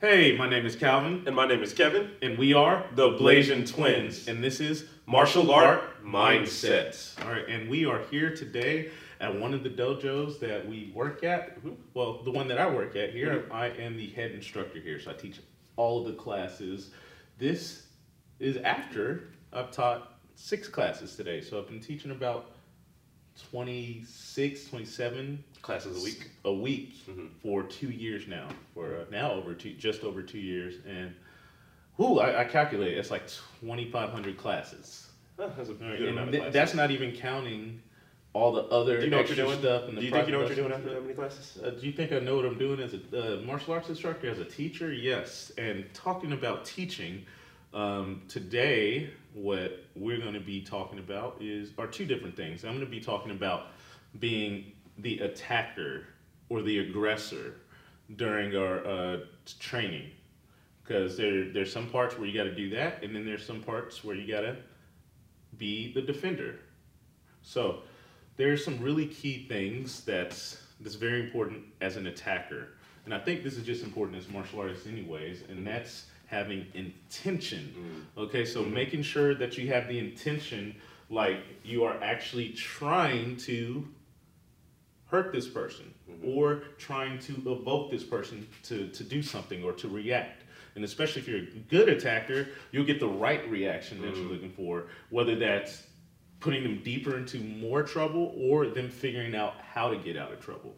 Hey, my name is Calvin, And my name is Kevin. and we are The Blasian Twins. and this is Martial Art Mindsets. All right, and we are here today at one of the dojos that we work at. Well, the one that I work at here, Mhm. I am the head instructor here, so I teach all of the classes. This is after I've taught six classes today, so I've been teaching about 26, 27 Classes a week. a week Mhm. for two years now. For uh, now over two, just over two years, and whoo, I, I calculate it's like twenty five hundred classes. Oh, that's a right, good and amount of th- classes. that's not even counting all the other Do you know what you're doing? stuff. And the Do you think you know what you're doing after that many classes? Uh, do you think I know what I'm doing as a uh, martial arts instructor, as a teacher? Yes. And talking about teaching, um, today what we're going to be talking about is are two different things. I'm going to be talking about being the attacker or the aggressor during our uh, training, because there there's some parts where you got to do that, and then there's some parts where you got to be the defender. So there's some really key things that's that's very important as an attacker, and I think this is just important as martial artists, anyways, and that's having intention. Mm. Okay, so mm-hmm. making sure that you have the intention, like you are actually trying to hurt this person mm-hmm. or trying to evoke this person to, to do something or to react. And especially if you're a good attacker, you'll get the right reaction that you're mm. looking for, whether that's putting them deeper into more trouble or them figuring out how to get out of trouble.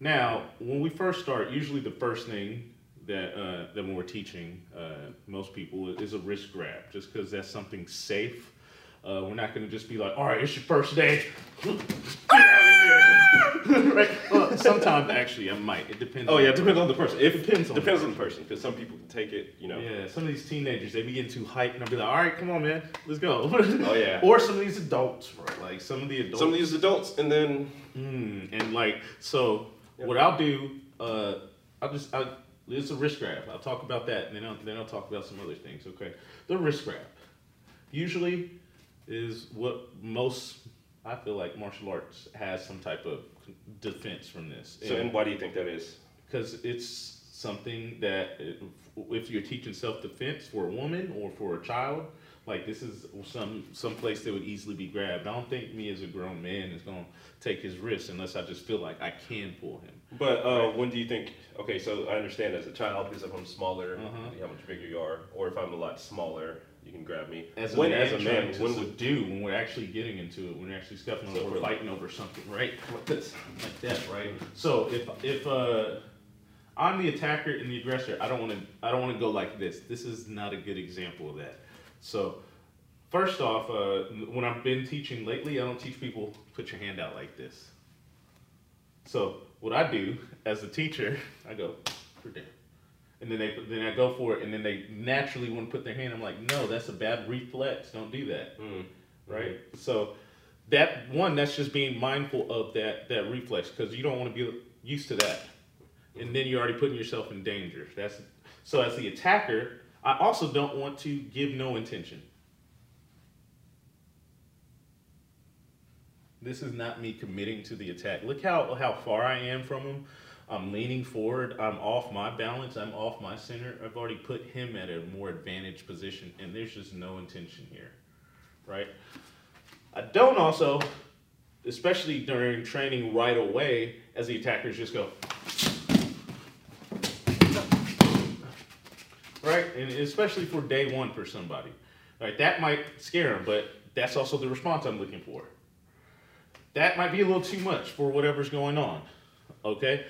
Now, when we first start, usually the first thing that uh, that when we're teaching uh, most people is a wrist grab, just because that's something safe. Uh, we're not going to just be like, "All right, it's your first day." Get out of here. right? Well, sometimes actually, I might. It depends. Oh on yeah, the it depends on the person. It depends on the depends on the person, because some people can take it. You know. Yeah, some of these teenagers they be getting too hyped, and I'll be like, "All right, come on, man, let's go." Oh, yeah. Or some of these adults, bro. Like some of the adults. Some of these adults, and then Mm, and like so, what I'll do, uh, I'll just I, it's a wrist grab. I'll talk about that, and then I'll, then I'll talk about some other things. Okay, the wrist grab usually is what most I feel like martial arts has some type of defense from this. so and why do you think that is? because it's something that if, if you're teaching self-defense for a woman or for a child like this is some some place that would easily be grabbed i don't think me as a grown man is going to take his risks unless i just feel like i can pull him But uh, when do you think? Okay, so I understand as a child because if I'm smaller, Uh-huh. how much bigger you are, or if I'm a lot smaller, you can grab me. as a man, as a man, to when would subdue when we're actually getting into it when we're actually scuffing So over fighting over something right like this like that right so if if uh I'm the attacker and the aggressor. I don't want to. I don't want to go like this. This is not a good example of that. So, first off, uh, when I've been teaching lately, I don't teach people put your hand out like this. So what I do as a teacher, I go for down, and then they then I go for it, and then they naturally want to put their hand. I'm like, no, that's a bad reflex. Don't do that Mm. right? So that one, that's just being mindful of that that reflex because you don't want to be used to that, and then you're already putting yourself in danger. That's so as the attacker, I also don't want to give no intention. This is not me committing to the attack. Look how how far I am from him. I'm leaning forward. I'm off my balance. I'm off my center. I've already put him at a more advantaged position, and there's just no intention here right? I don't also, especially during training right away, as the attackers just go, right? And especially for day one for somebody, right? That might scare them, but that's also the response I'm looking for. That might be a little too much for whatever's going on, okay?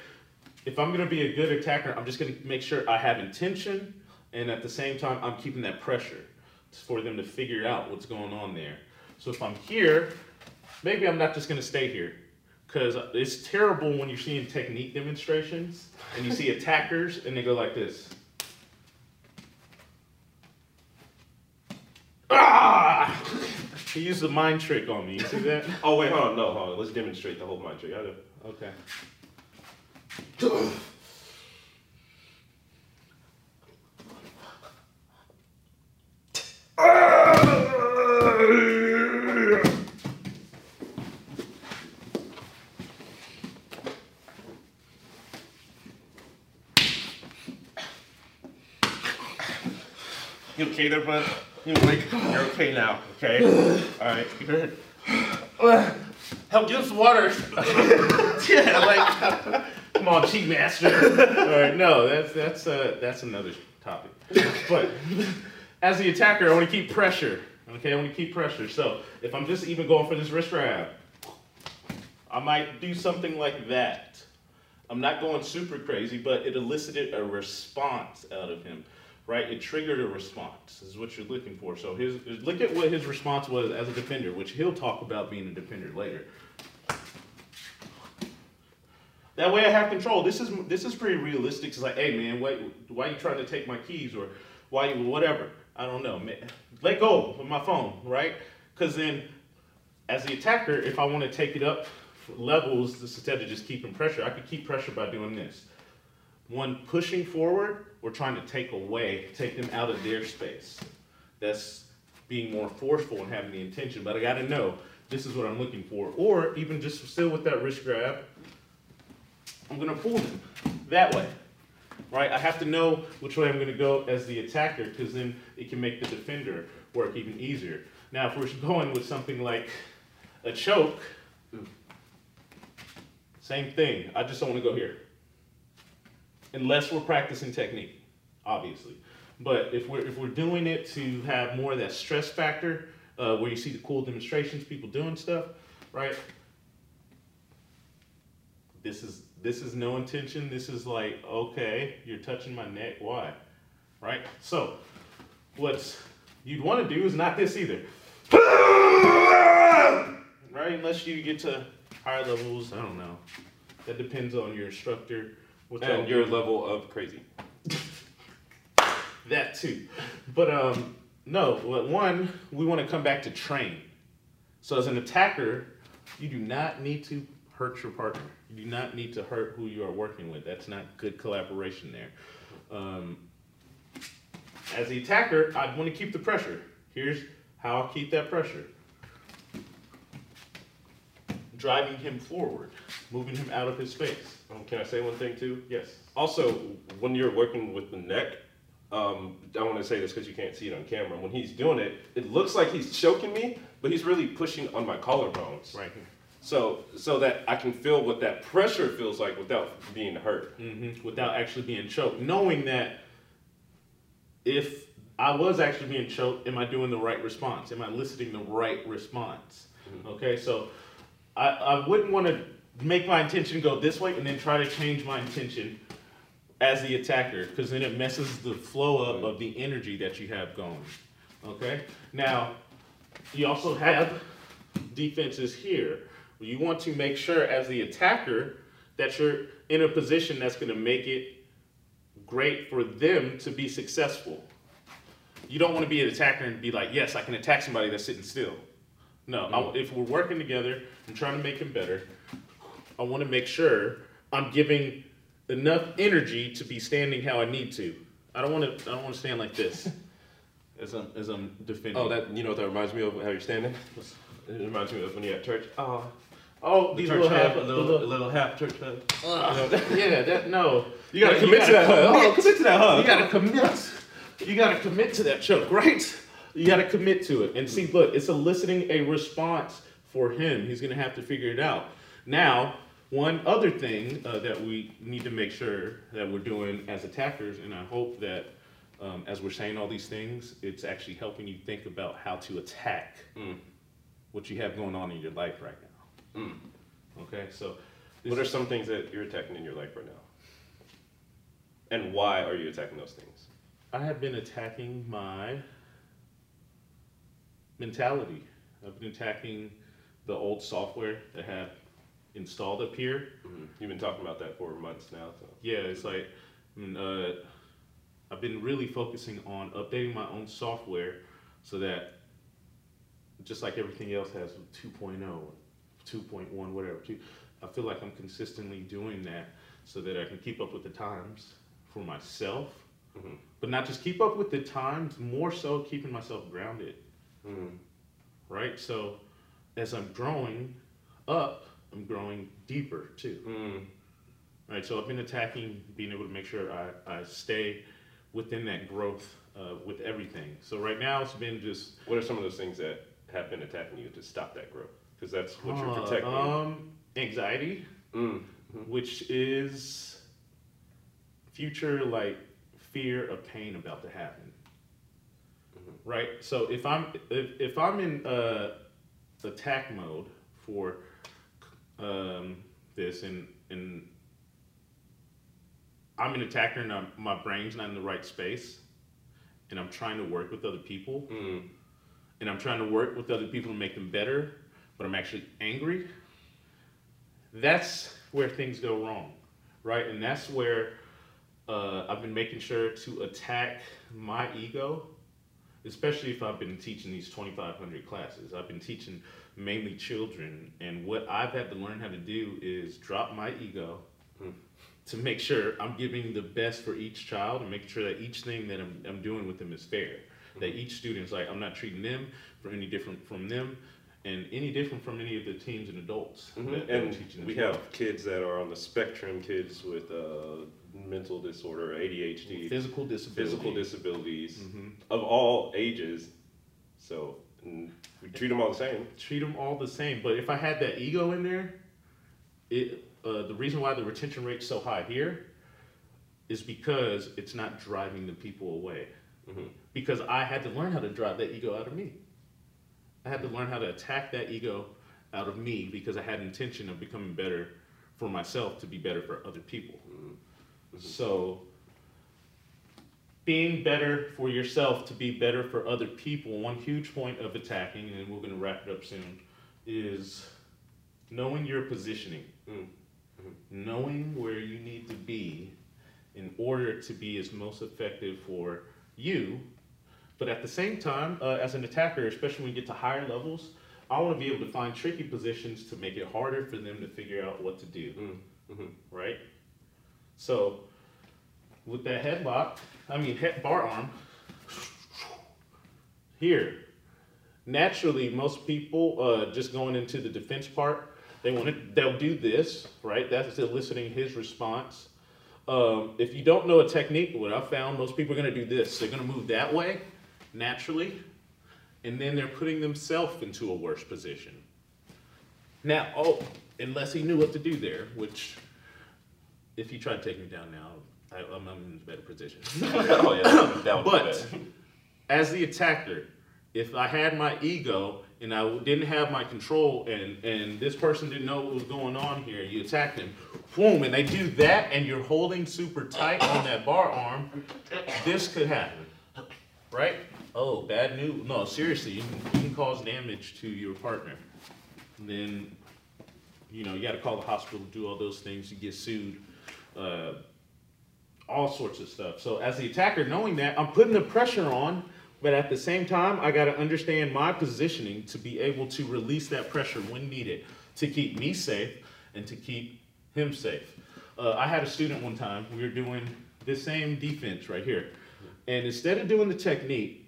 If I'm gonna be a good attacker, I'm just gonna make sure I have intention, and at the same time, I'm keeping that pressure for them to figure out what's going on there. So if I'm here, maybe I'm not just gonna stay here. Because it's terrible when you're seeing technique demonstrations and you see attackers and they go like this. Ah! He used a mind trick on me. You see that? Oh wait, hold on, no, hold on. Let's demonstrate the whole mind trick. Okay. You okay there, bud? You you're okay now, okay? All right, good. Help get us water. yeah, like come on, cheat master. All right, no, that's that's uh, that's another topic. But as the attacker, I want to keep pressure. Okay, I want to keep pressure. So if I'm just even going for this wrist grab, I might do something like that. I'm not going super crazy, but it elicited a response out of him, right? It triggered a response. This is what you're looking for. So his look at what his response was as a defender, which he'll talk about being a defender later. That way I have control. This is this is pretty realistic. It's like, hey man, why why are you trying to take my keys or why you whatever? I don't know. Let go of my phone, right? Because then, as the attacker, if I want to take it up levels instead of just keeping pressure, I could keep pressure by doing this. One pushing forward or trying to take away, take them out of their space. That's being more forceful and having the intention. But I got to know this is what I'm looking for. Or even just still with that wrist grab, I'm to pull them that way. Right? I have to know which way I'm to go as the attacker because then it can make the defender work even easier. Now, if we're going with something like a choke, same thing. I just don't want to go here. Unless we're practicing technique, obviously. But if we're if we're doing it to have more of that stress factor, uh, where you see the cool demonstrations, people doing stuff, right? This is this is no intention. This is like, okay, you're touching my neck. Why? Right? So, what you'd want to do is not this either. Right? Unless you get to higher levels, I don't know. That depends on your instructor. What's and your level of crazy. that too. But um, no, one, we want to come back to train. So as an attacker, you do not need to hurt your partner. You do not need to hurt who you are working with. That's not good collaboration there. Um, as the attacker, I want to keep the pressure. Here's how I'll keep that pressure. Driving him forward, moving him out of his space. Um, can I say one thing too? Yes. Also, when you're working with the neck, um, I want to say this because you can't see it on camera. When he's doing it, it looks like he's choking me, but he's really pushing on my collarbones. Right here. So, so that I can feel what that pressure feels like without being hurt. Mm-hmm. Without actually being choked. Knowing that if I was actually being choked, am I doing the right response? Am I eliciting the right response? Mm-hmm. Okay, so I, I wouldn't want to make my intention go this way and then try to change my intention as the attacker because then it messes the flow up of the energy that you have going. Okay? Now, you also have defenses here. You want to make sure as the attacker that you're in a position that's going to make it great for them to be successful. You don't want to be an attacker and be like, yes, I can attack somebody that's sitting still. No, I, if we're working together and trying to make him better, I want to make sure I'm giving enough energy to be standing how I need to. I don't want to. I don't want to stand like this as I'm as I'm defending. Oh, that you know what that reminds me of how you're standing. It reminds me of when you're at church. Oh, oh, these little half, a little, little, little half church hug. Uh, yeah, that no. You gotta commit you gotta to that hug. Oh, commit to that hug. You gotta commit. You gotta commit to that choke, right? You gotta commit to it. And see, look, it's eliciting a response for him. He's gonna have to figure it out. Now, one other thing uh, that we need to make sure that we're doing as attackers, and I hope that um, as we're saying all these things, it's actually helping you think about how to attack mm. what you have going on in your life right now. Mm. Okay, so what are some things that you're attacking in your life right now? And why are you attacking those things? I have been attacking my mentality. I've been attacking the old software that have installed up here. Mm-hmm. You've been talking about that for months now. So. Yeah, it's like I mean, uh, I've been really focusing on updating my own software so that just like everything else has 2.0, 2.1, whatever. Two, I feel like I'm consistently doing that so that I can keep up with the times for myself, mm-hmm. but not just keep up with the times, more so keeping myself grounded. Mm-hmm. Right? So as I'm growing up, I'm growing deeper too. Mm. Right, so I've been attacking being able to make sure I, I stay within that growth uh, with everything. So right now it's been just What are some of those things that have been attacking you to stop that growth? Because that's what you're uh, protecting. um, anxiety, Mm. which is future like fear of pain about to happen. Right. So if I'm if, if I'm in uh, attack mode for um, this and and I'm an attacker and I'm, my brain's not in the right space, and I'm trying to work with other people, Mm. and I'm trying to work with other people to make them better, but I'm actually angry. That's where things go wrong, right? And that's where uh, I've been making sure to attack my ego, especially if I've been teaching these 2,500 classes. I've been teaching mainly children, and what I've had to learn how to do is drop my ego to make sure I'm giving the best for each child and making sure that each thing that I'm, I'm doing with them is fair. That each student's like, I'm not treating them for any different from them and any different from any of the teens and adults that, that I'm Mm-hmm. And teaching we have kids that are on the spectrum, kids with uh, mental disorder, ADHD, physical disability. physical disabilities Mhm. of all ages. So we treat them all the same. treat them all the same. But if I had that ego in there, it uh, the reason why the retention rate's so high here is because it's not driving the people away. Mhm. Because I had to learn how to drive that ego out of me. I had to learn how to attack that ego out of me because I had intention of becoming better for myself to be better for other people. So being better for yourself to be better for other people, one huge point of attacking, and we're gonna wrap it up soon, is knowing your positioning. Mm. Knowing where you need to be in order to be as most effective for you. But at the same time, uh, as an attacker, especially when you get to higher levels, I want to be able to find tricky positions to make it harder for them to figure out what to do Mm. Mhm. right? So with that headlock, I mean head bar arm, here, naturally most people uh, just going into the defense part, they want to, they'll do this, right? That's eliciting his response. Um, if you don't know a technique, what I found, most people are going to do this. They're going to move that way naturally, and then they're putting themselves into a worse position. Now, oh, unless he knew what to do there, which if you try to take me down now, I, I'm, I'm in a better position. oh yeah, that would But as the attacker, if I had my ego and I didn't have my control and, and this person didn't know what was going on here, you attack them, boom, and they do that and you're holding super tight on that bar arm, this could happen, right? Oh, bad news. No, seriously, you can, you can cause damage to your partner. And then, you know, you gotta call the hospital, do all those things, you get sued. Uh, all sorts of stuff. So as the attacker, knowing that, I'm putting the pressure on, but at the same time, I got to understand my positioning to be able to release that pressure when needed to keep me safe and to keep him safe. Uh, I had a student one time. We were doing this same defense right here, and instead of doing the technique,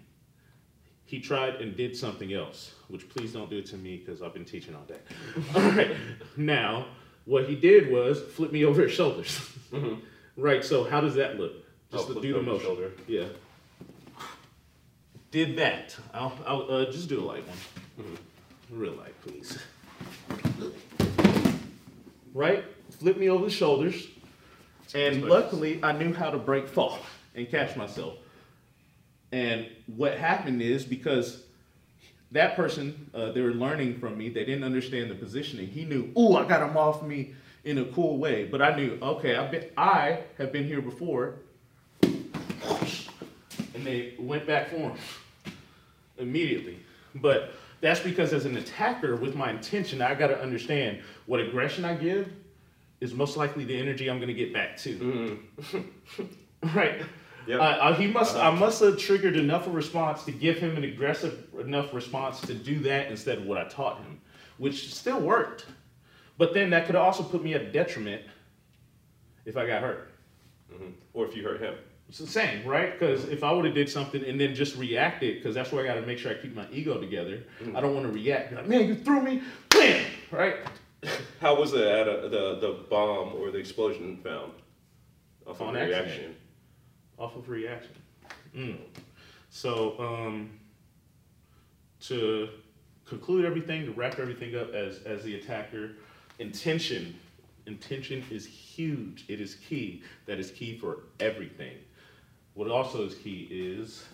he tried and did something else. Which please don't do it to me because I've been teaching all day. all right. Now, what he did was flip me over his shoulders. Right. So how does that look? Just Oh, do the over the motion. shoulder. Yeah. Did that. I'll, I'll uh, just do a light one. Real light, please. Right. Flip me over the shoulders, and luckily I knew how to break fall and catch myself. And what happened is because that person, uh, they were learning from me. They didn't understand the positioning. He knew, oh, I got him off me in a cool way. But I knew, okay, I've been, I have been here before. And they went back for him immediately. But that's because as an attacker with my intention, I got to understand what aggression I give is most likely the energy I'm going to get back too. right. Yep. Uh, he must. I must have triggered enough of a response to give him an aggressive enough response to do that instead of what I taught him, which still worked. But then that could also put me at detriment if I got hurt. Mhm. Or if you hurt him. It's the same, right? Because if I would have did something and then just reacted, because that's where I got to make sure I keep my ego together. I don't want to react. Like, man, you threw me, bam, right? How was the, the the bomb or the explosion found? Off On of reaction. Off of reaction. Mm. So um, to conclude everything, to wrap everything up as as the attacker, intention. Intention is huge. It is key. That is key for everything. What also is key is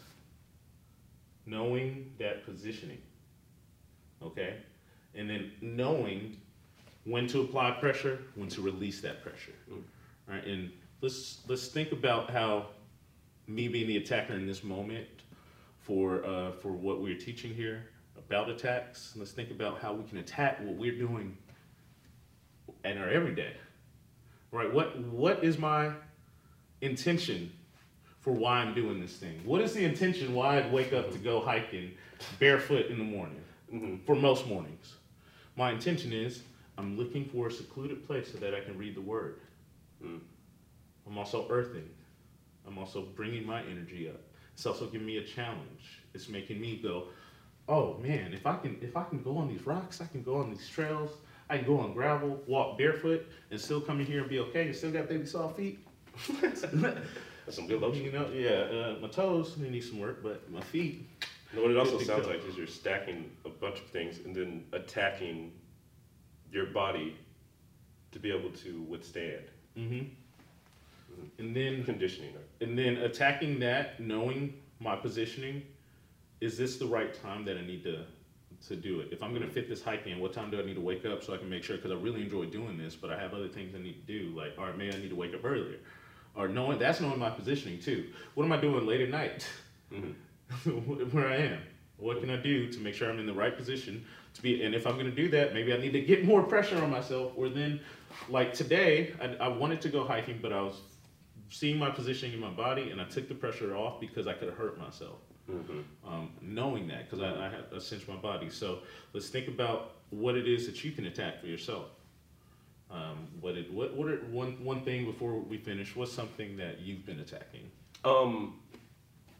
knowing that positioning. Okay? And then knowing when to apply pressure, when to release that pressure. Mm. Right? And let's let's think about how me being the attacker in this moment for uh, for what we're teaching here about attacks. Let's think about how we can attack what we're doing in our everyday. Right? What what is my intention for why I'm doing this thing? What is the intention why I'd wake up to go hiking barefoot in the morning? hmm For most mornings. My intention is I'm looking for a secluded place so that I can read the word. Mm. I'm also earthing. I'm also bringing my energy up. It's also giving me a challenge. It's making me go, oh man, if I can if I can go on these rocks, I can go on these trails, I can go on gravel, walk barefoot, and still come in here and be okay. And still got baby soft feet. That's some good lotion. you know, yeah. Uh, my toes they need some work, but my feet. You know what it also sounds like is you're stacking a bunch of things and then attacking your body to be able to withstand hmm And then conditioning. And then attacking that, knowing my positioning, is this the right time that I need to to do it? If I'm gonna fit this hike in, what time do I need to wake up so I can make sure? Because I really enjoy doing this, but I have other things I need to do. Like, all right, maybe I need to wake up earlier, or knowing that's knowing my positioning too. What am I doing late at night? Mhm. Where I am. What can I do to make sure I'm in the right position to be? And if I'm gonna do that, maybe I need to get more pressure on myself. Or then, like today, I, I wanted to go hiking, but I was seeing my positioning in my body, and I took the pressure off because I could have hurt myself. Mhm. Um, knowing that, because I, I had I cinched my body. So let's think about what it is that you can attack for yourself. Um, what it what what are one one thing before we finish? What's something that you've been attacking? Um,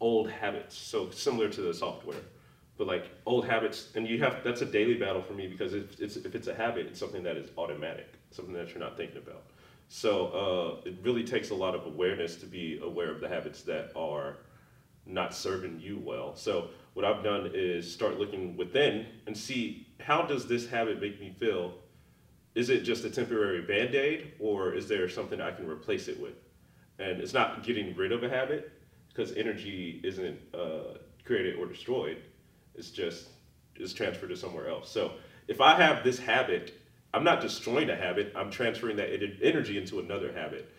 old habits. So similar to the software, but like old habits, and you have that's a daily battle for me because if it's if it's a habit, it's something that is automatic, something that you're not thinking about. So uh, it really takes a lot of awareness to be aware of the habits that are not serving you well. So what I've done is start looking within and see how does this habit make me feel. Is it just a temporary band aid, or is there something I can replace it with? And it's not getting rid of a habit because energy isn't uh, created or destroyed. It's just it's transferred to somewhere else. So if I have this habit, I'm not destroying a habit. I'm transferring that energy into another habit.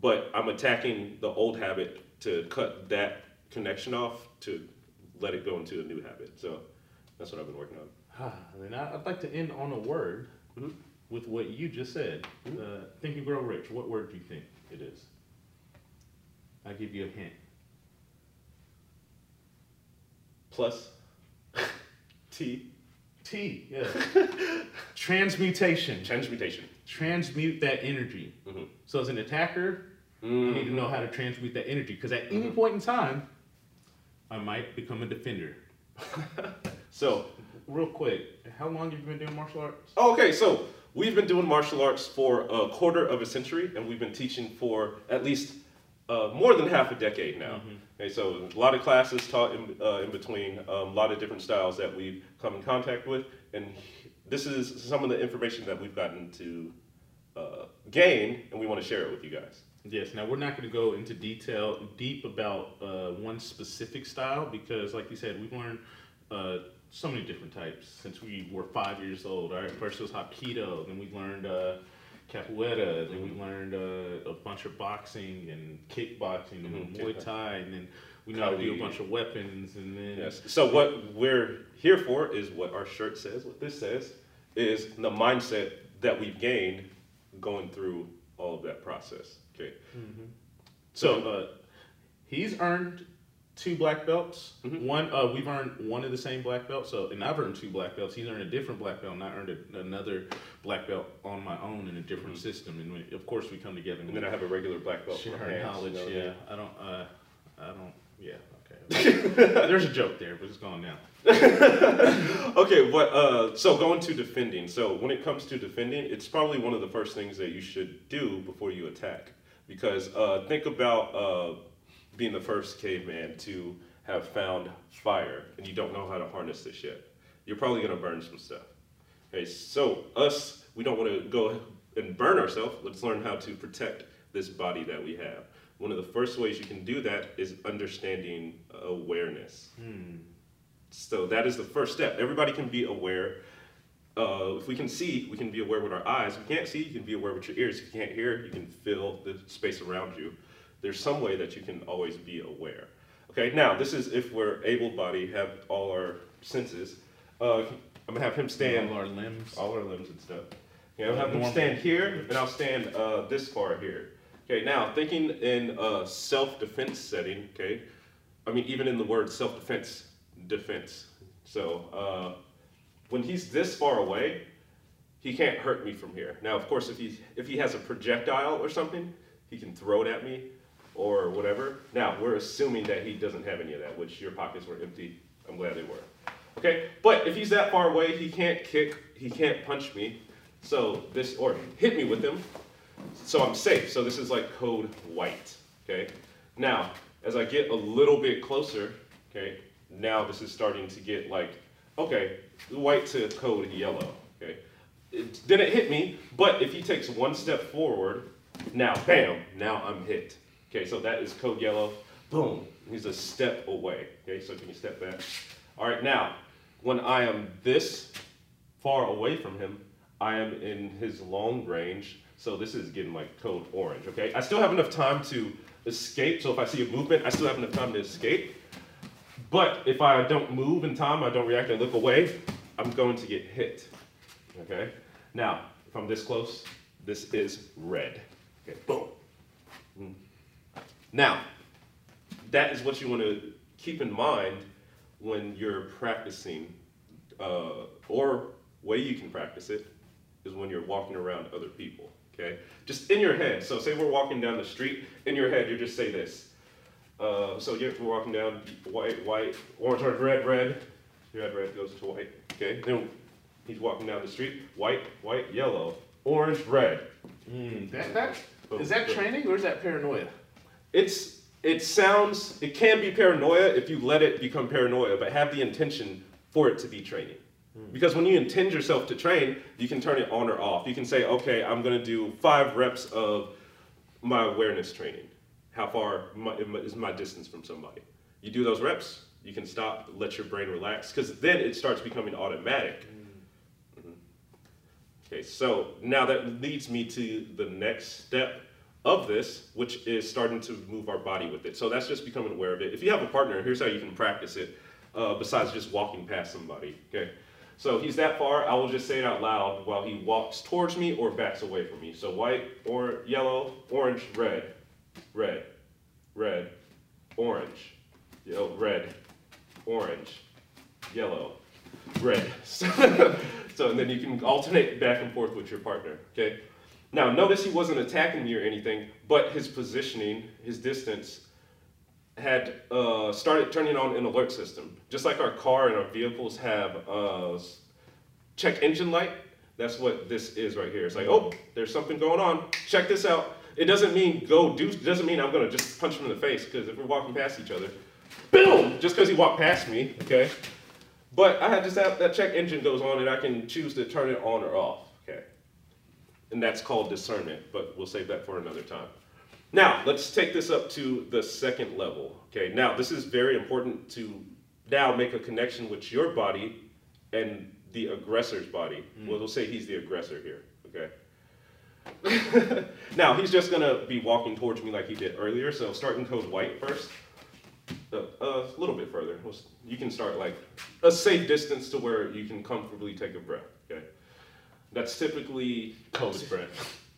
But I'm attacking the old habit to cut that connection off to let it go into a new habit. So that's what I've been working on. Ah, then I- I'd like to end on a word Mhm. with what you just said. Mhm. Uh, think and grow rich. What word do you think it is? I'll give you a hint. Plus T T. Yeah. Transmutation. transmutation. Transmute that energy. Mhm. So as an attacker, you need to know how to transmute that energy because at any point in time, I might become a defender. So Real quick, how long have you been doing martial arts? Oh, okay, so we've been doing martial arts for a quarter of a century, and we've been teaching for at least uh, more than half a decade now. Okay, so a lot of classes taught in, uh, in between, um, a lot of different styles that we've come in contact with, and this is some of the information that we've gotten to uh, gain, and we want to share it with you guys. Yes. Now we're not going to go into detail deep about uh, one specific style because, like you said, we've learned uh, so many different types since we were five years old. All right. First was Hapkido, then we learned uh, Capoeira, then we learned uh, a bunch of boxing and kickboxing and Mhm, Muay. Thai, and then we know how to do a bunch of weapons, and then Yes. So what we're here for is what our shirt says. What this says is the mindset that we've gained going through all of that process. Okay. So uh, he's earned two black belts. Mhm. One, uh, we've earned one of the same black belt. So, and I've earned two black belts. He's earned a different black belt, and I earned a, another black belt on my own in a different system. And we, of course, we come together and, And then I have a regular black belt share our knowledge. Yeah, I don't. Uh, I don't. Yeah. Okay. There's a joke there, but it's gone now. okay, but uh, so going to defending. So when it comes to defending, it's probably one of the first things that you should do before you attack, because uh, think about uh, being the first caveman to have found fire and you don't know how to harness this yet. You're probably going to burn some stuff. Okay, so us, we don't want to go and burn ourselves. Let's learn how to protect this body that we have. One of the first ways you can do that is understanding awareness. Hmm. So that is the first step. Everybody can be aware. Uh, if we can see, we can be aware with our eyes. If you can't see, you can be aware with your ears. If you can't hear, you can feel the space around you. There's some way that you can always be aware. Okay, now this is if we're able-bodied, have all our senses. Uh, I'm gonna have him stand all our limbs. all our limbs and stuff. Okay, I'll have him stand here, and I'll stand uh, this far here. Okay, now thinking in a self-defense setting. Okay, I mean even in the word self-defense, defense. So uh, when he's this far away, he can't hurt me from here. Now, of course, if he if he has a projectile or something, he can throw it at me or whatever. Now, we're assuming that he doesn't have any of that, which your pockets were empty. I'm glad they were. Okay, but if he's that far away, he can't kick, he can't punch me. So this, or hit me with him. So I'm safe. So this is like code white. Okay. Now, as I get a little bit closer, okay, now this is starting to get like, okay, white to code yellow. Okay. It, it hit me, but if he takes one step forward, now bam, now I'm hit. Okay, so that is code yellow. Boom, he's a step away. Okay, so can you step back? All right, now when I am this far away from him, I am in his long range. So this is getting like code orange, okay? I still have enough time to escape. So if I see a movement, I still have enough time to escape. But if I don't move in time, I don't react, I look away, I'm going to get hit, okay? Now, if I'm this close, this is red. Okay, boom. Now, that is what you want to keep in mind when you're practicing, uh, or way you can practice it is when you're walking around other people. Okay, just in your head. So say we're walking down the street. In your head, you just say this. Uh, so you're walking down white, white, orange, orange, red, red. Red, red goes to white. Okay. Then he's walking down the street. White, white, yellow, orange, red. Mm, that, that, is that training or is that paranoia? It's it sounds it can be paranoia if you let it become paranoia, but have the intention for it to be training. Because when you intend yourself to train, you can turn it on or off. You can say, okay, I'm going to do five reps of my awareness training. How far is my distance from somebody? You do those reps, you can stop, let your brain relax, because then it starts becoming automatic. Mm-hmm. Okay, so now that leads me to the next step of this, which is starting to move our body with it. So that's just becoming aware of it. If you have a partner, here's how you can practice it, uh, besides just walking past somebody. Okay. So he's that far, I will just say it out loud while he walks towards me or backs away from me. So white, or yellow, orange, red, red, red, orange, yellow, red, orange, yellow, red. so and then you can alternate back and forth with your partner, okay? Now notice he wasn't attacking me or anything, but his positioning, his distance, had uh, started turning on an alert system. Just like our car and our vehicles have uh, check engine light, that's what this is right here. It's like, oh, there's something going on. Check this out. It doesn't mean go do, it doesn't mean I'm gonna just punch him in the face, because if we're walking past each other, boom, just because he walked past me, okay? But I had just that, that check engine goes on and I can choose to turn it on or off? And that's called discernment, but we'll save that for another time. Now, let's take this up to the second level. Okay, now this is very important to now make a connection with your body and the aggressor's body. Mm. Well, we'll say he's the aggressor here, okay? now, he's just gonna be walking towards me like he did earlier, so starting code white first. Uh, a little bit further. You can start like a safe distance to where you can comfortably take a breath, okay? That's typically code two,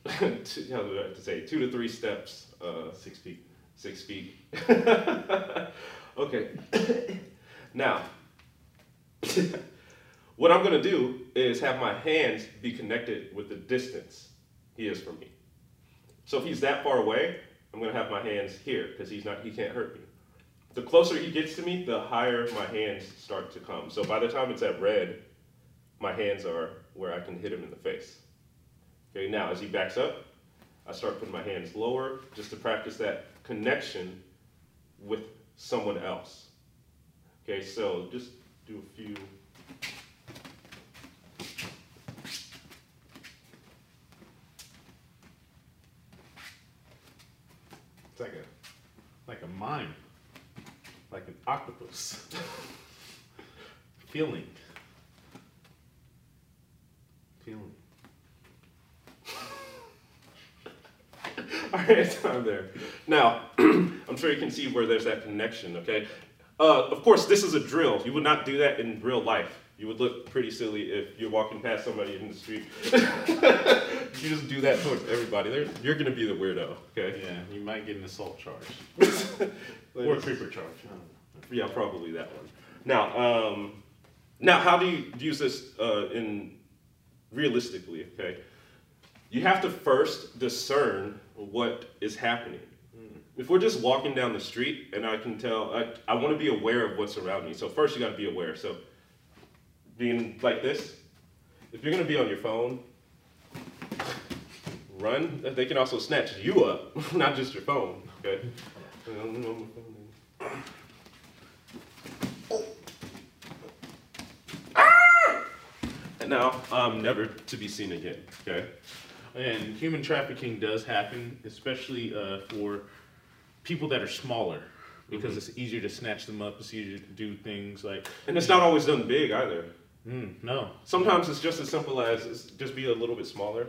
how do I have to say two to three steps, uh, six feet. Six feet. okay. now, what I'm gonna do is have my hands be connected with the distance he is from me. So if he's that far away, I'm gonna have my hands here because he's not he can't hurt me. The closer he gets to me, the higher my hands start to come. So by the time it's at red, my hands are where I can hit him in the face. Okay, now as he backs up, I start putting my hands lower just to practice that connection with someone else. Okay, so just do a few. It's like a like a mime, like an octopus. Feeling. All right, time there. Now, I'm sure you can see where there's that connection, okay? Uh, of course, this is a drill. You would not do that in real life. You would look pretty silly if you're walking past somebody in the street. you just do that towards everybody. They're, you're going to be the weirdo, okay? Yeah, you might get an assault charge or a creeper charge. I don't know. Yeah, probably that one. Now, um, now, how do you use this uh, in realistically? Okay, you have to first discern what is happening. Mm. If we're just walking down the street and I can tell, I, I want to be aware of what's around me. So first, you got to be aware. So being like this, if you're gonna be on your phone, run. They can also snatch you up, not just your phone. Okay. And now I'm never to be seen again. Okay. And human trafficking does happen, especially uh, for people that are smaller, because it's easier to snatch them up. It's easier to do things like, And it's not always done big either. mm, no, Sometimes it's just as simple as it's just be a little bit smaller.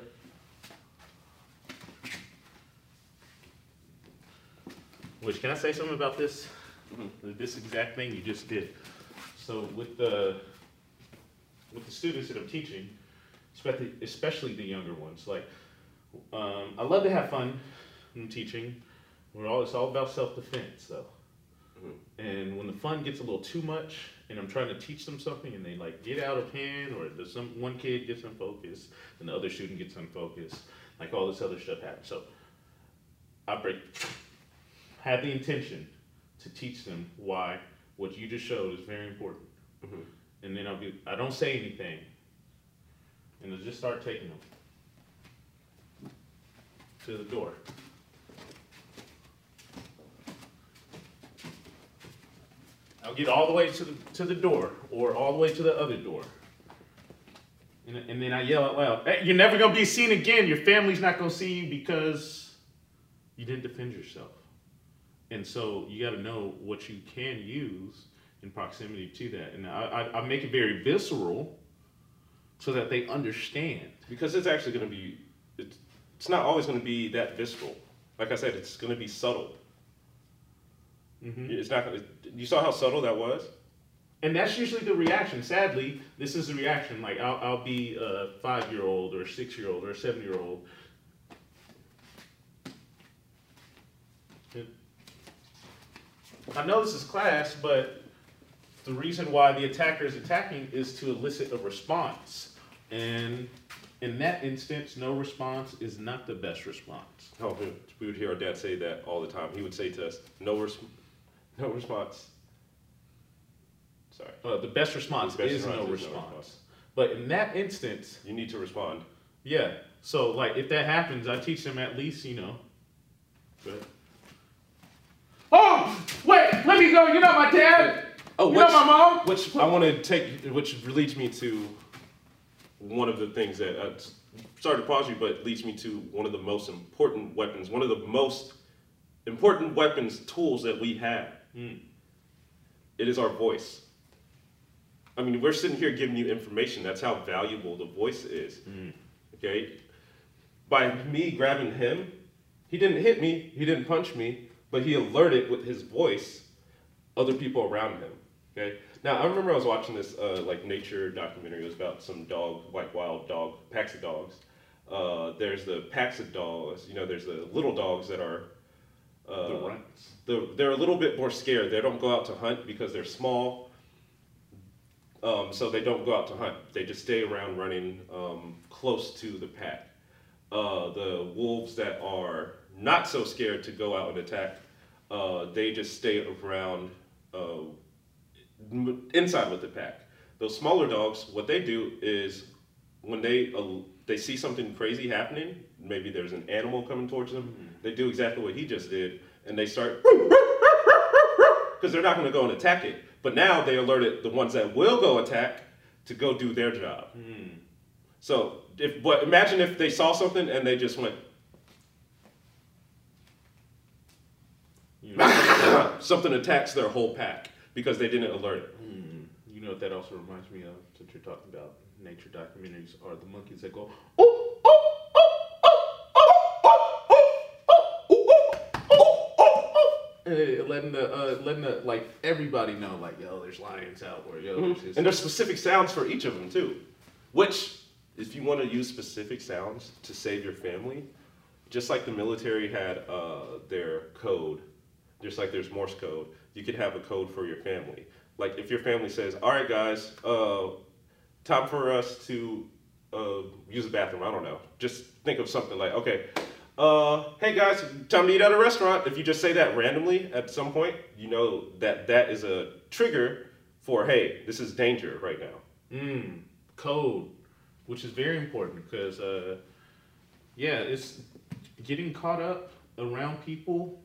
Which can I say something about this? This exact thing you just did. So with the with the students that I'm teaching, especially especially the younger ones, like um, I love to have fun in teaching. We're all it's all about self defense though. And when the fun gets a little too much, and I'm trying to teach them something, and they like get out of hand, or there's some one kid gets unfocused, and the other student gets unfocused, like all this other stuff happens. So I break have the intention to teach them why what you just showed is very important. Mhm. And then I'll be, I don't say anything. And I'll just start taking them to the door. I'll get all the way to the, to the door or all the way to the other door. And, and then I yell out loud, hey, you're never gonna be seen again. Your family's not gonna see you because you didn't defend yourself. And so you got to know what you can use in proximity to that. And I, I, I make it very visceral so that they understand. Because it's actually going to be, it's, it's not always going to be that visceral. Like I said, it's going to be subtle. Mhm. It's not. Gonna, you saw how subtle that was. And that's usually the reaction. Sadly, this is the reaction. Like I'll, I'll be a five year old or a six year old or a seven year old. I know this is class, but the reason why the attacker is attacking is to elicit a response. And in that instance, no response is not the best response. Oh, we- would hear our dad say that all the time. He would say to us, "No, res- no response." Sorry. Uh, the best response The best is no response no response. response. But in that instance, You need to respond. Yeah. So like if that happens, I teach them at least, you know. Oh wait, let me go. You're not my dad. Oh, You're not my mom. Which I want to take, which leads me to one of the things that uh, sorry to pause you, but leads me to one of the most important weapons, one of the most important weapons tools that we have. Mm. It is our voice. I mean, we're sitting here giving you information. That's how valuable the voice is. Mm. Okay. By me grabbing him, he didn't hit me, he didn't punch me, but he alerted with his voice other people around him. Okay. Now I remember I was watching this uh, like nature documentary. It was about some dog, like wild dog, packs of dogs. Uh, there's the packs of dogs. You know, there's the little dogs that are. Uh, the runts. the, they're a little bit more scared. They don't go out to hunt because they're small. Um, so they don't go out to hunt. They just stay around running um, close to the pack. Uh, the wolves that are not so scared to go out and attack, uh, they just stay around uh, inside with the pack. Those smaller dogs, what they do is when they uh, they see something crazy happening, maybe there's an animal coming towards them, they do exactly what he just did, and they start because they're not going to go and attack it. But now they alerted the ones that will go attack to go do their job. So if but imagine if they saw something and they just went You know, something attacks their whole pack because they didn't alert it. mm, you know what that also reminds me of, since you're talking about nature documentaries, are the monkeys that go, eh, letting the uh, letting the like everybody know like yo there's lions out or yo there's this. And there's specific sounds for each of them too. Which, if you want to use specific sounds to save your family, just like the military had uh, their code, just like there's Morse code, you could have a code for your family. Like if your family says, "All right, guys, uh, time for us to uh, use the bathroom," I don't know. Just think of something like, "Okay." Uh, hey guys, time to eat at a restaurant. If you just say that randomly at some point, you know that that is a trigger for hey, this is danger right now. Mm, code, which is very important because, uh, yeah, it's getting caught up around people.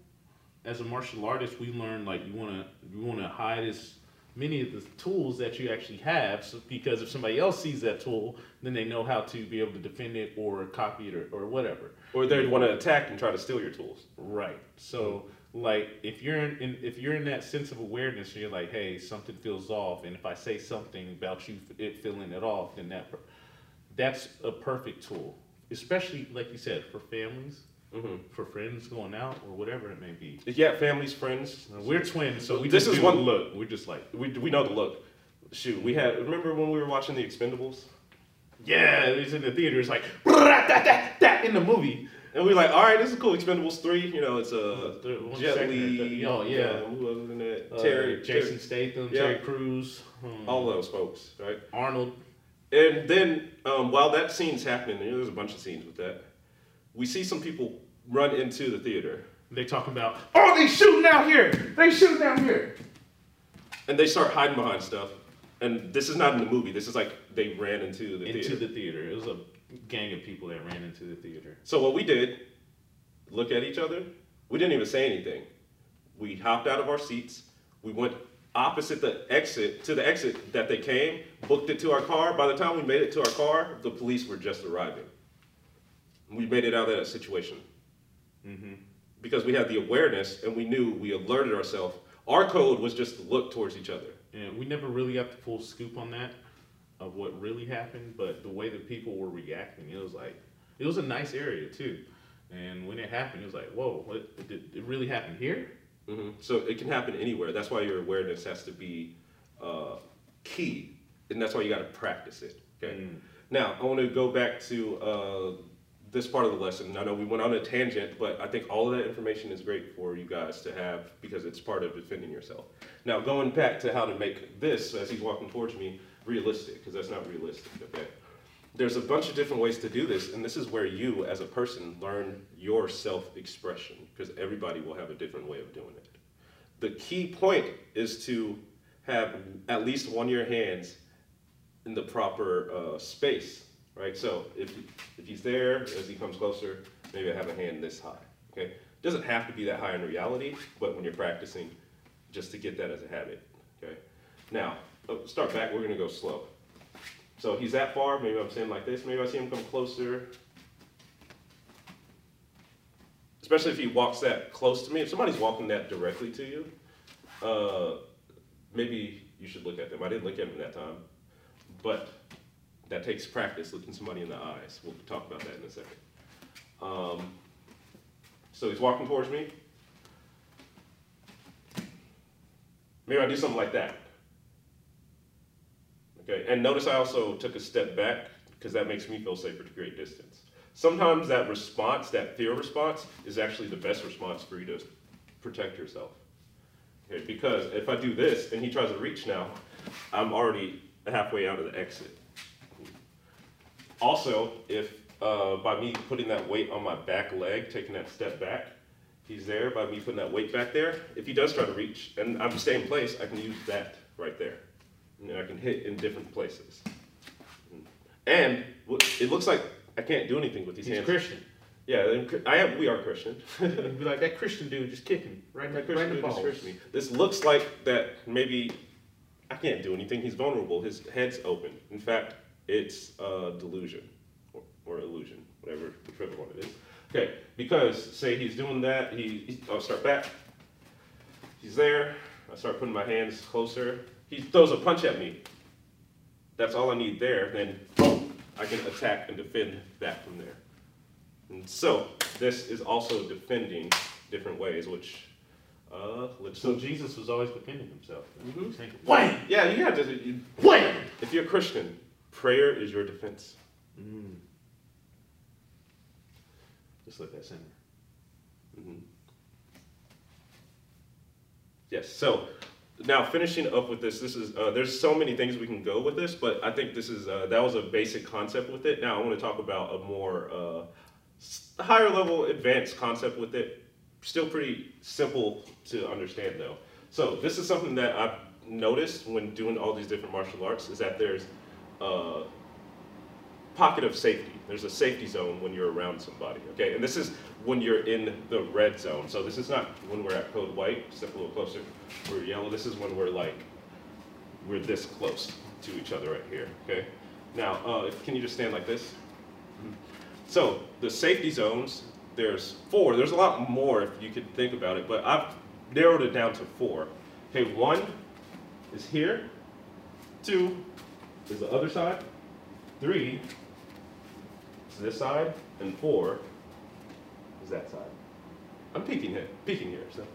As a martial artist, we learn like you wanna you wanna hide as many of the tools that you actually have, so, because if somebody else sees that tool, then they know how to be able to defend it or copy it or, or whatever. Or they'd want to attack and try to steal your tools. Right. So like if you're in, in if you're in that sense of awareness and you're like, hey, something feels off, and if I say something about you, it feeling it off, then that that's a perfect tool, especially like you said for families, hmm for friends going out or whatever it may be. Yeah, families, friends. Now, we're twins, so we This just is one- look. We're just like, We, we know the look. Shoot, we had. Remember when we were watching The Expendables? yeah, it's in the theater. It's like that that in the movie. And we're like, all right, this is cool. Expendables 3, you know, it's uh, The one Jet Li. oh, yeah. who was in it? Uh, Terry, Jason Terry- Statham, Yeah. Terry Crews, um, all those folks, right? Arnold. And then um, while that scene's happening, there's a bunch of scenes with that. We see some people run into the theater, They talking about, oh, they shooting out here. They shooting out here. and they start hiding behind stuff. And this is not in the movie. This is like they ran into the into theater. Into the theater. It was a gang of people that ran into the theater. So what we did, look at each other. We didn't even say anything. We hopped out of our seats. We went opposite the exit to the exit that they came, booked it to our car. By the time we made it to our car, the police were just arriving. We made it out of that situation Mm-hmm. because we had the awareness and we knew we alerted ourselves. Our code was just to look towards each other. And we never really got the full scoop on that of what really happened, but the way that people were reacting, it was like it was a nice area too. And when it happened, it was like, whoa, what, did it really happen here? hmm So it can happen anywhere. That's why your awareness has to be uh, key, and that's why you got to practice it. Okay. Mm. Now I want to go back to uh, this part of the lesson. I know we went on a tangent, but I think all of that information is great for you guys to have because it's part of defending yourself. Now going back to how to make this, as he's walking towards me, realistic because that's not realistic. Okay. There's a bunch of different ways to do this, and this is where you, as a person, learn your self-expression because everybody will have a different way of doing it. The key point is to have at least one of your hands in the proper uh, space, right? So if, if he's there, as he comes closer, maybe I have a hand this high, okay? Doesn't have to be that high in reality, but when you're practicing, just to get that as a habit, okay? Now, oh, start back, we're gonna go slow. So he's that far, maybe I'm saying like this, maybe I see him come closer. Especially if he walks that close to me, if somebody's walking that directly to you, uh, maybe you should look at them. I didn't look at him that time, but that takes practice looking somebody in the eyes. We'll talk about that in a second. Um, so he's walking towards me. Maybe I do something like that. Okay, and notice I also took a step back because that makes me feel safer to create distance. Sometimes that response, that fear response, is actually the best response for you to protect yourself. Okay, because if I do this and he tries to reach now, I'm already halfway out of the exit. Also, if uh, by me putting that weight on my back leg, taking that step back, he's there, by me putting that weight back there, if he does try to reach and I'm staying in place, I can use that right there. And I can hit in different places. And it looks like I can't do anything with these He's hands. Christian. Yeah, I am. We are Christian. Be like that Christian dude just kicking me right, That right in Christian the dude just balls. This looks like that maybe I can't do anything. He's vulnerable. His head's open. In fact, it's a delusion or, or illusion, whatever, the whichever one it is. Okay, because say he's doing that. He, I'll start back. He's there. I start putting my hands closer. He throws a punch at me. That's all I need there. Then boom, I can attack and defend back from there. And so this is also defending different ways, which uh, let's So Jesus was always defending himself. Mhm. Saying, Wham! Yeah, you have to. You, Wham! if you're a Christian, prayer is your defense. Mm. Just let that simmer. Mhm. Yes. So now finishing up with this, this is uh, there's so many things we can go with this, but I think this is uh, that was a basic concept with it. Now I want to talk about a more uh, higher level, advanced concept with it. Still pretty simple to understand though. So this is something that I've noticed when doing all these different martial arts is that there's uh, pocket of safety. There's a safety zone when you're around somebody, okay? And this is when you're in the red zone. So this is not when we're at code white, step a little closer. We're yellow. This is when we're like, we're this close to each other right here, okay? Now, uh, if- can you just stand like this? So the safety zones, there's four. There's a lot more if you could think about it, but I've narrowed it down to four. Okay, one is here. Two is the other side. Three is this side, and four is that side. I'm peeking here, peeking here. So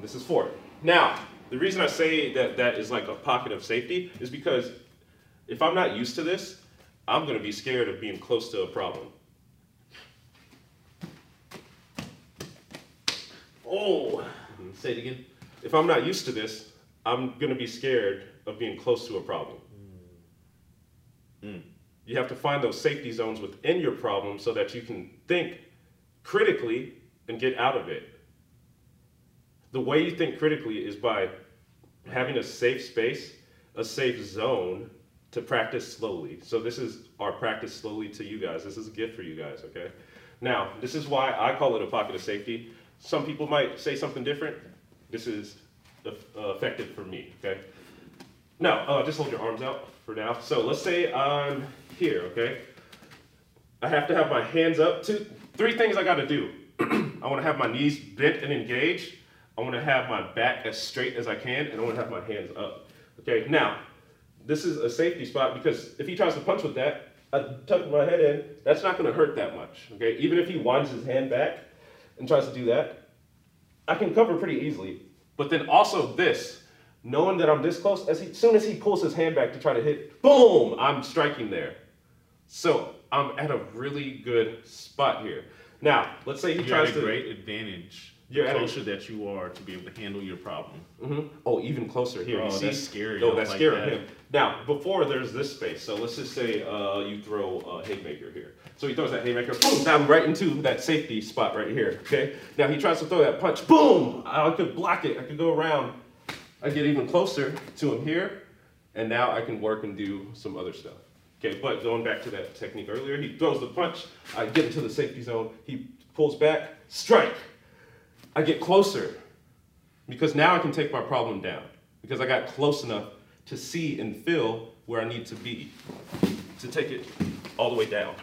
this is four. Now, the reason I say that that is like a pocket of safety is because if I'm not used to this, I'm gonna be scared of being close to a problem. Oh! Say it again. If I'm not used to this, I'm gonna be scared of being close to a problem. Mm. You have to find those safety zones within your problem so that you can think critically and get out of it. The way you think critically is by having a safe space, a safe zone to practice slowly. So this is our practice slowly to you guys. This is a gift for you guys, okay? Now, this is why I call it a pocket of safety. Some people might say something different. This is effective for me, okay? Now, uh, just hold your arms out for now. So let's say I'm here, okay? I have to have my hands up. Two, three things I got to do. I want to have my knees bent and engaged. I want to have my back as straight as I can, and I want to have my hands up. Okay, now, this is a safety spot because if he tries to punch with that, I tuck my head in, that's not to hurt that much. Okay, even if he winds his hand back and tries to do that, I can cover pretty easily. But then also this, knowing that I'm this close, as, he, soon as he pulls his hand back to try to hit, boom, I'm striking there. So I'm at a really good spot here. Now, let's say he tries to. You're tries at a to. great advantage. You're the at a- closer that you are to be able to handle your problem. Mhm. Oh, even closer here. Oh, you see? that's scary. No, that's like scary. that. him. Now, before there's this space, so let's just say uh, you throw a haymaker here. So he throws that haymaker, boom, I'm right into that safety spot right here. Okay. Now he tries to throw that punch, boom. I could block it. I could go around. I get even closer to him here, and now I can work and do some other stuff. Okay, but going back to that technique earlier, he throws the punch. I get into the safety zone. He pulls back, strike. I get closer because now I can take my problem down because I got close enough to see and feel where I need to be to take it all the way down.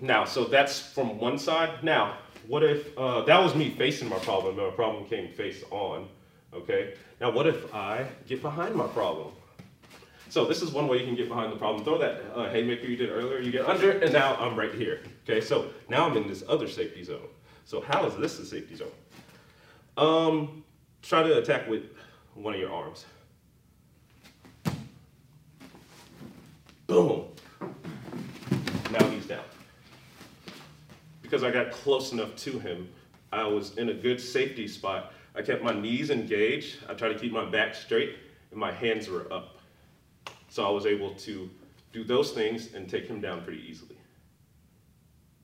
Now, so that's from one side. Now, what if uh, that was me facing my problem and my problem came face on? Okay. Now, what if I get behind my problem? So this is one way you can get behind the problem. Throw that uh, haymaker you did earlier. You get under, and now I'm right here. Okay, so now I'm in this other safety zone. So how is this a safety zone? Um, try to attack with one of your arms. Boom. Now he's down. Because I got close enough to him, I was in a good safety spot. I kept my knees engaged. I tried to keep my back straight, and my hands were up. So I was able to do those things and take him down pretty easily.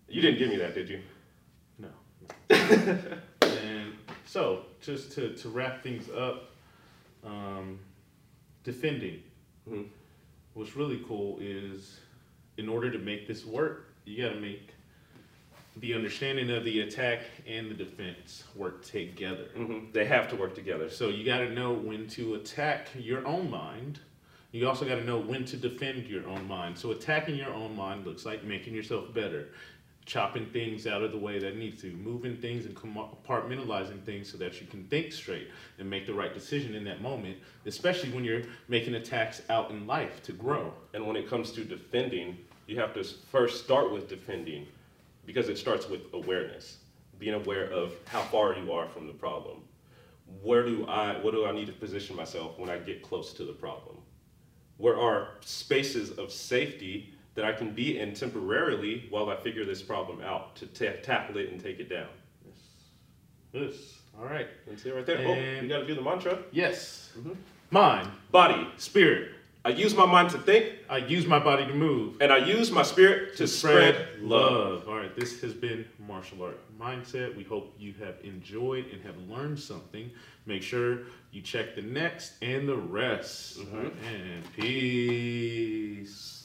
You didn't give me that, did you? No. and so, just to, to wrap things up, um, defending. Mhm. what's really cool is in order to make this work, you got to make the understanding of the attack and the defense work together. hmm They have to work together. So you got to know when to attack your own mind. You also got to know when to defend your own mind. So attacking your own mind looks like making yourself better, chopping things out of the way that needs to, moving things and compartmentalizing things so that you can think straight and make the right decision in that moment, especially when you're making attacks out in life to grow. And when it comes to defending, you have to first start with defending because it starts with awareness, being aware of how far you are from the problem. Where do I, what do I need to position myself when I get close to the problem? Where are spaces of safety that I can be in temporarily while I figure this problem out to ta- tackle it and take it down? This. All right. That's it right there. oh, you got to do the mantra. Yes. Mhm. Mind, Body. spirit. I use my mind to think, I use my body to move. and I use my spirit to, spread, love. All right, this has been Martial Art Mindset. We hope you have enjoyed and have learned something. Make sure you check the next and the rest. Mhm. All right, and peace.